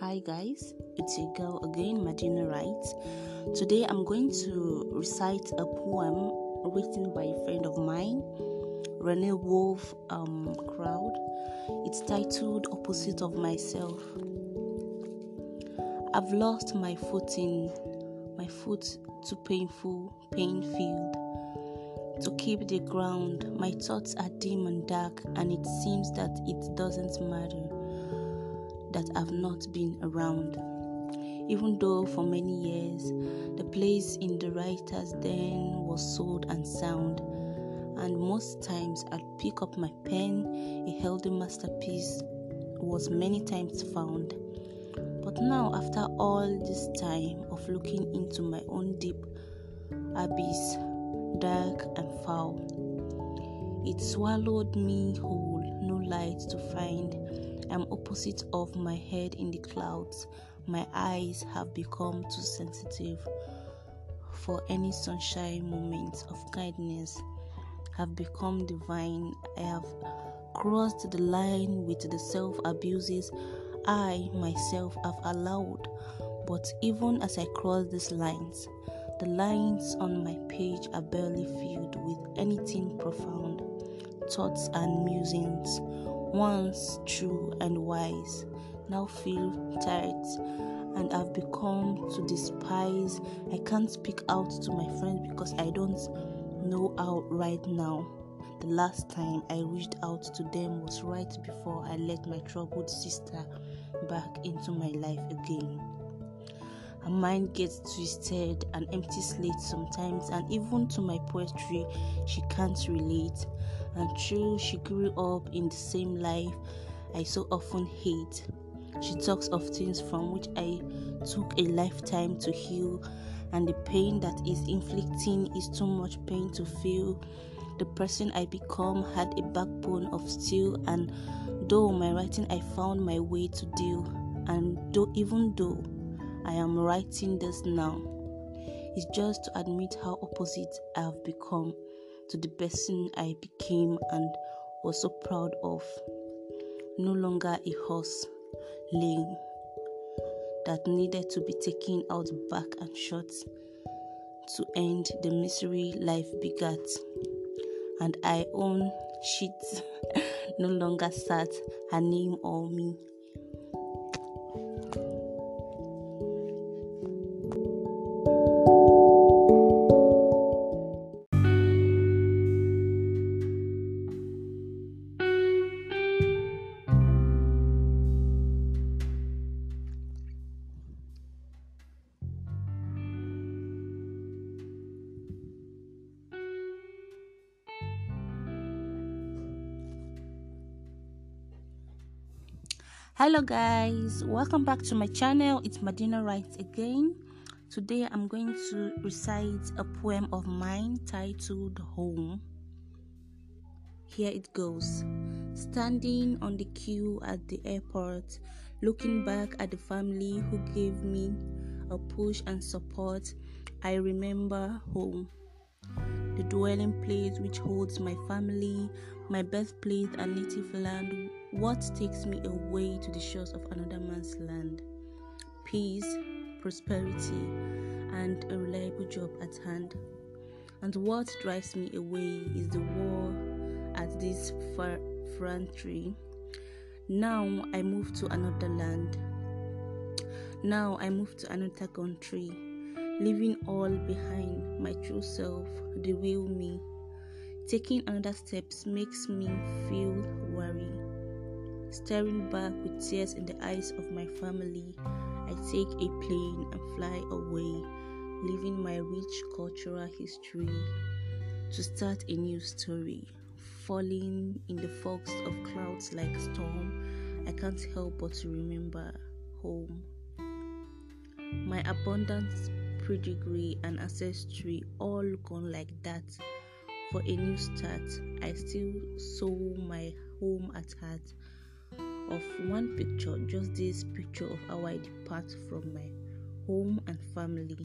Hi guys, it's your girl again, Madina writes. Today I'm going to recite a poem written by a friend of mine, Renee Wolf um, Crowd. It's titled Opposite of Myself. I've lost my footing, my foot to painful, pain filled. To keep the ground, my thoughts are dim and dark, and it seems that it doesn't matter that I've not been around. Even though for many years the place in the writer's den was sold and sound, and most times I'd pick up my pen, a healthy masterpiece was many times found. But now, after all this time of looking into my own deep abyss, dark and foul, it swallowed me whole, no light to find I'm opposite of my head in the clouds. My eyes have become too sensitive for any sunshine moments of kindness have become divine. I have crossed the line with the self abuses I myself have allowed. But even as I cross these lines, the lines on my page are barely filled with anything profound, thoughts and musings once true and wise, now feel tired and I've become to despise. I can't speak out to my friends because I don't know how right now. The last time I reached out to them was right before I let my troubled sister back into my life again. Her mind gets twisted and empty slate sometimes, and even to my poetry, she can't relate. And true, she grew up in the same life I so often hate. She talks of things from which I took a lifetime to heal, and the pain that is inflicting is too much pain to feel. The person I become had a backbone of steel, and though my writing I found my way to deal, and though even though I am writing this now. It's just to admit how opposite I have become to the person I became and was so proud of. No longer a horse, lame, that needed to be taken out back and shot to end the misery life begat. And I own shit no longer sat her name or me. Hello guys. Welcome back to my channel. It's madina writes again. Today i'm going to recite a poem of mine titled home. Here it goes. Standing on the queue at the airport looking back at the family who gave me a push and support i remember home the dwelling place which holds my family my birthplace and native land what takes me away to the shores of another man's land? Peace, prosperity, and a reliable job at hand. And what drives me away is the war at this far frontier. Now I move to another land. Now I move to another country, leaving all behind my true self, the real me. Taking another steps makes me feel worried. Staring back with tears in the eyes of my family, I take a plane and fly away, leaving my rich cultural history to start a new story. Falling in the fogs of clouds like storm, I can't help but to remember home. My abundance, pedigree, and ancestry all gone like that. For a new start, I still saw my home at heart of one picture, just this picture of how I depart from my home and family,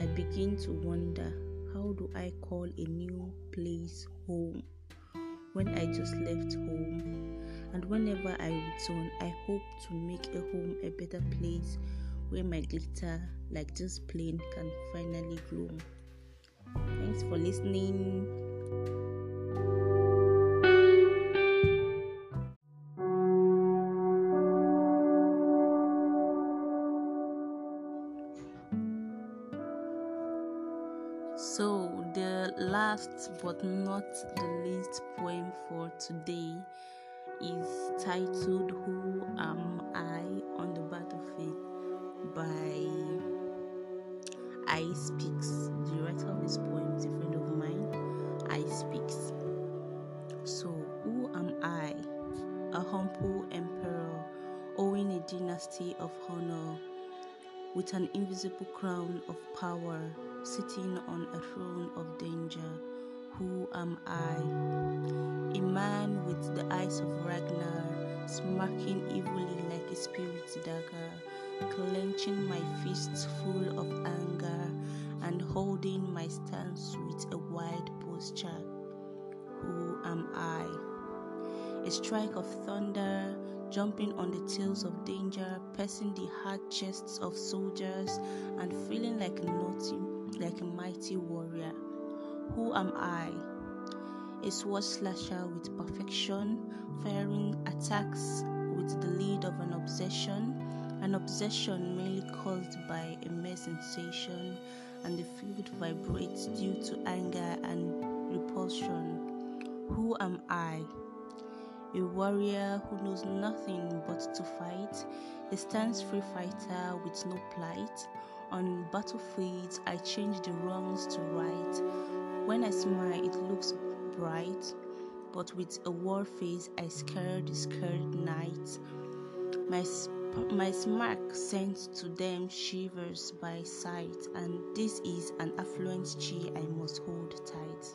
I begin to wonder how do I call a new place home when I just left home? And whenever I return, I hope to make a home a better place where my glitter, like this plane, can finally grow. Thanks for listening. So, the last but not the least poem for today is titled Who Am I on the by I Speaks. The writer of this poem is a friend of mine, I Speaks. So, who am I? A humble emperor owning a dynasty of honor with an invisible crown of power sitting on a throne of danger. Who am I? A man with the eyes of Ragnar, smirking evilly like a spirit dagger, clenching my fists full of anger, and holding my stance with a wide posture. Who am I? A strike of thunder, jumping on the tails of danger, piercing the hard chests of soldiers, and feeling like a like a mighty warrior. Who am I? A sword slasher with perfection, firing attacks with the lead of an obsession, an obsession mainly caused by a mere sensation, and the field vibrates due to anger and repulsion. Who am I? A warrior who knows nothing but to fight, a stance free fighter with no plight on battlefields, I change the wrongs to right. When I smile, it looks bright, but with a war face, I scare the scared night. My, sp- my smirk sends to them shivers by sight, and this is an affluent chi I must hold tight.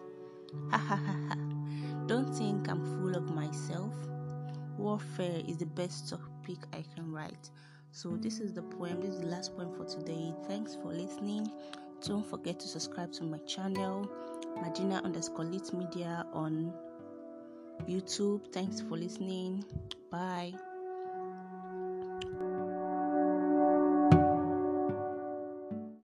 Ha ha ha ha! Don't think I'm full of myself. Warfare is the best topic I can write. So, this is the poem. This is the last poem for today. Thanks for listening. Don't forget to subscribe to my channel, Madina underscore lit media on YouTube. Thanks for listening. Bye.